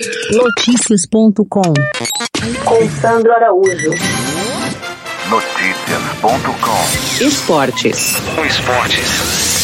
Notícias.com Com Sandro Araújo. Notícias.com Esportes. Esportes.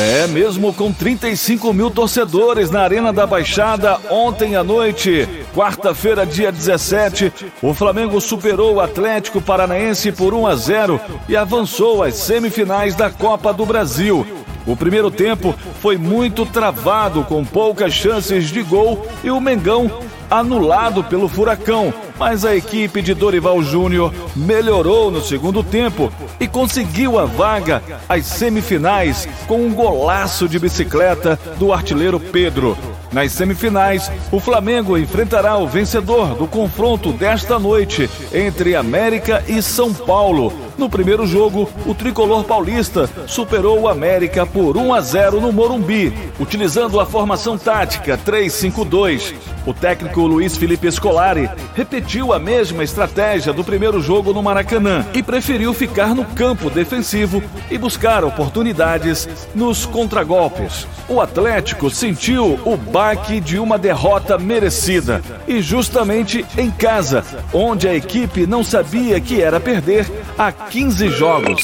É, mesmo com 35 mil torcedores na Arena da Baixada ontem à noite, quarta-feira, dia 17, o Flamengo superou o Atlético Paranaense por 1 a 0 e avançou às semifinais da Copa do Brasil. O primeiro tempo foi muito travado, com poucas chances de gol, e o Mengão anulado pelo Furacão. Mas a equipe de Dorival Júnior melhorou no segundo tempo e conseguiu a vaga às semifinais com um golaço de bicicleta do artilheiro Pedro. Nas semifinais, o Flamengo enfrentará o vencedor do confronto desta noite entre América e São Paulo. No primeiro jogo, o tricolor paulista superou o América por 1 a 0 no Morumbi, utilizando a formação tática 3-5-2. O técnico Luiz Felipe Scolari repetiu a mesma estratégia do primeiro jogo no Maracanã e preferiu ficar no campo defensivo e buscar oportunidades nos contragolpes. O Atlético sentiu o baque de uma derrota merecida e justamente em casa, onde a equipe não sabia que era perder há 15 jogos.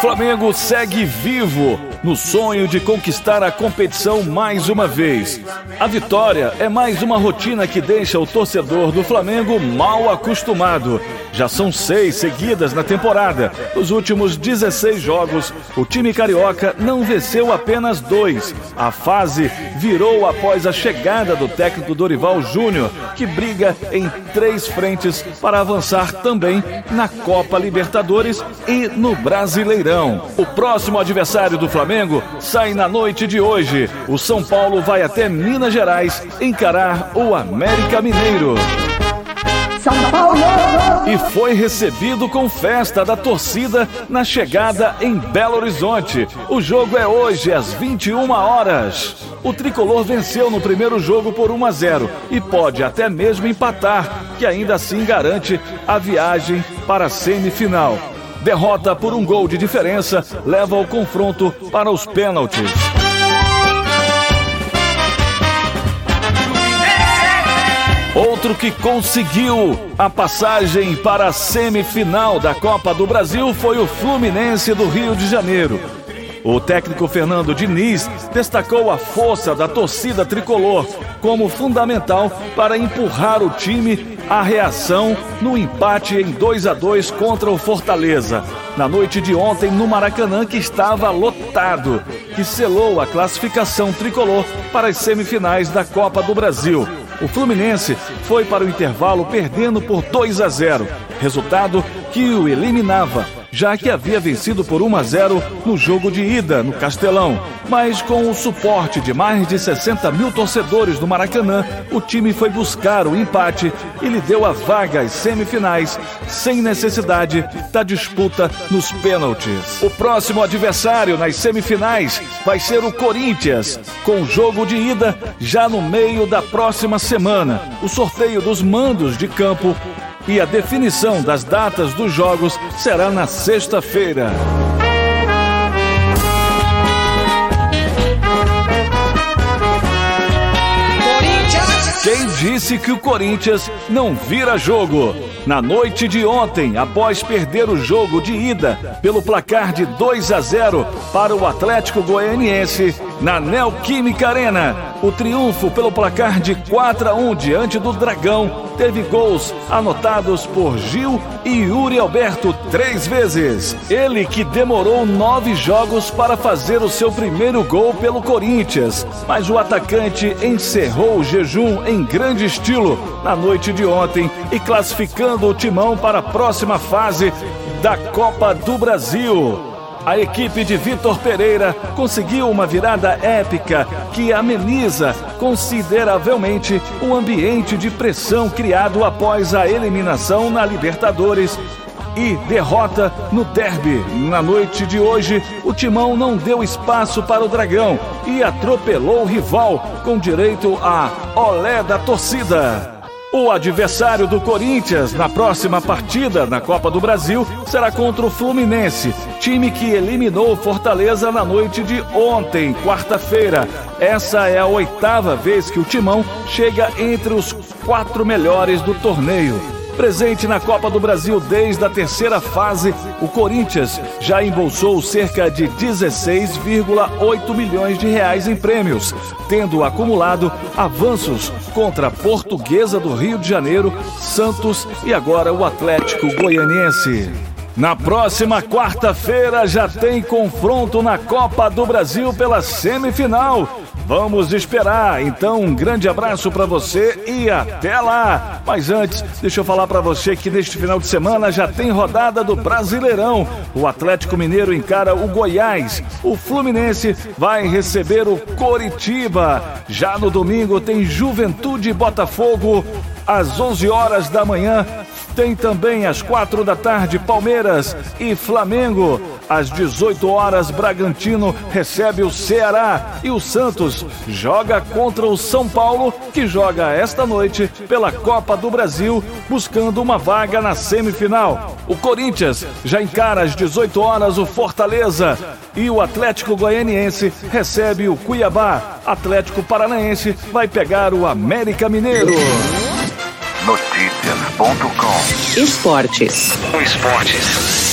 Flamengo segue vivo no sonho de conquistar a competição mais uma vez. A vitória é mais uma rotina que deixa o torcedor do Flamengo mal acostumado. Já são seis seguidas na temporada. Nos últimos 16 jogos, o time carioca não venceu apenas dois. A fase virou após a chegada do técnico Dorival Júnior, que briga em três frentes para avançar também na Copa Libertadores e no Brasileirão. O próximo adversário do Flamengo sai na noite de hoje. O São Paulo vai até Minas Gerais encarar o América Mineiro. São Paulo! E foi recebido com festa da torcida na chegada em Belo Horizonte. O jogo é hoje às 21 horas. O tricolor venceu no primeiro jogo por 1 a 0 e pode até mesmo empatar, que ainda assim garante a viagem para a semifinal. Derrota por um gol de diferença leva o confronto para os pênaltis. Outro que conseguiu a passagem para a semifinal da Copa do Brasil foi o Fluminense do Rio de Janeiro. O técnico Fernando Diniz destacou a força da torcida tricolor como fundamental para empurrar o time à reação no empate em 2 a 2 contra o Fortaleza. Na noite de ontem, no Maracanã, que estava lotado, que selou a classificação tricolor para as semifinais da Copa do Brasil. O Fluminense foi para o intervalo perdendo por 2 a 0, resultado que o eliminava, já que havia vencido por 1 a 0 no jogo de ida no Castelão. Mas com o suporte de mais de 60 mil torcedores do Maracanã, o time foi buscar o empate e lhe deu a vaga às semifinais, sem necessidade da disputa nos pênaltis. O próximo adversário nas semifinais vai ser o Corinthians, com jogo de ida já no meio da próxima semana. O sorteio dos mandos de campo e a definição das datas dos jogos será na sexta-feira. Quem disse que o Corinthians não vira jogo? Na noite de ontem, após perder o jogo de ida pelo placar de 2 a 0 para o Atlético Goianiense, na Neoquímica Arena, o triunfo pelo placar de 4 a 1 diante do Dragão teve gols anotados por Gil e Yuri Alberto três vezes. Ele que demorou nove jogos para fazer o seu primeiro gol pelo Corinthians, mas o atacante encerrou o jejum em grande estilo na noite de ontem e classificando o timão para a próxima fase da Copa do Brasil. A equipe de Vitor Pereira conseguiu uma virada épica que ameniza consideravelmente o ambiente de pressão criado após a eliminação na Libertadores e derrota no derby. Na noite de hoje, o Timão não deu espaço para o Dragão e atropelou o rival com direito a olé da torcida. O adversário do Corinthians na próxima partida na Copa do Brasil será contra o Fluminense, time que eliminou Fortaleza na noite de ontem, quarta-feira. Essa é a oitava vez que o Timão chega entre os quatro melhores do torneio. Presente na Copa do Brasil desde a terceira fase, o Corinthians já embolsou cerca de 16,8 milhões de reais em prêmios, tendo acumulado avanços contra a Portuguesa do Rio de Janeiro, Santos e agora o Atlético Goianiense. Na próxima quarta-feira já tem confronto na Copa do Brasil pela semifinal. Vamos esperar. Então, um grande abraço para você e até lá. Mas antes, deixa eu falar para você que neste final de semana já tem rodada do Brasileirão. O Atlético Mineiro encara o Goiás. O Fluminense vai receber o Coritiba. Já no domingo tem Juventude e Botafogo às 11 horas da manhã. Tem também às quatro da tarde Palmeiras e Flamengo. Às 18 horas, Bragantino recebe o Ceará e o Santos joga contra o São Paulo, que joga esta noite pela Copa do Brasil, buscando uma vaga na semifinal. O Corinthians já encara às 18 horas o Fortaleza e o Atlético Goianiense recebe o Cuiabá. Atlético Paranaense vai pegar o América Mineiro. Notícias.com Esportes. Esportes.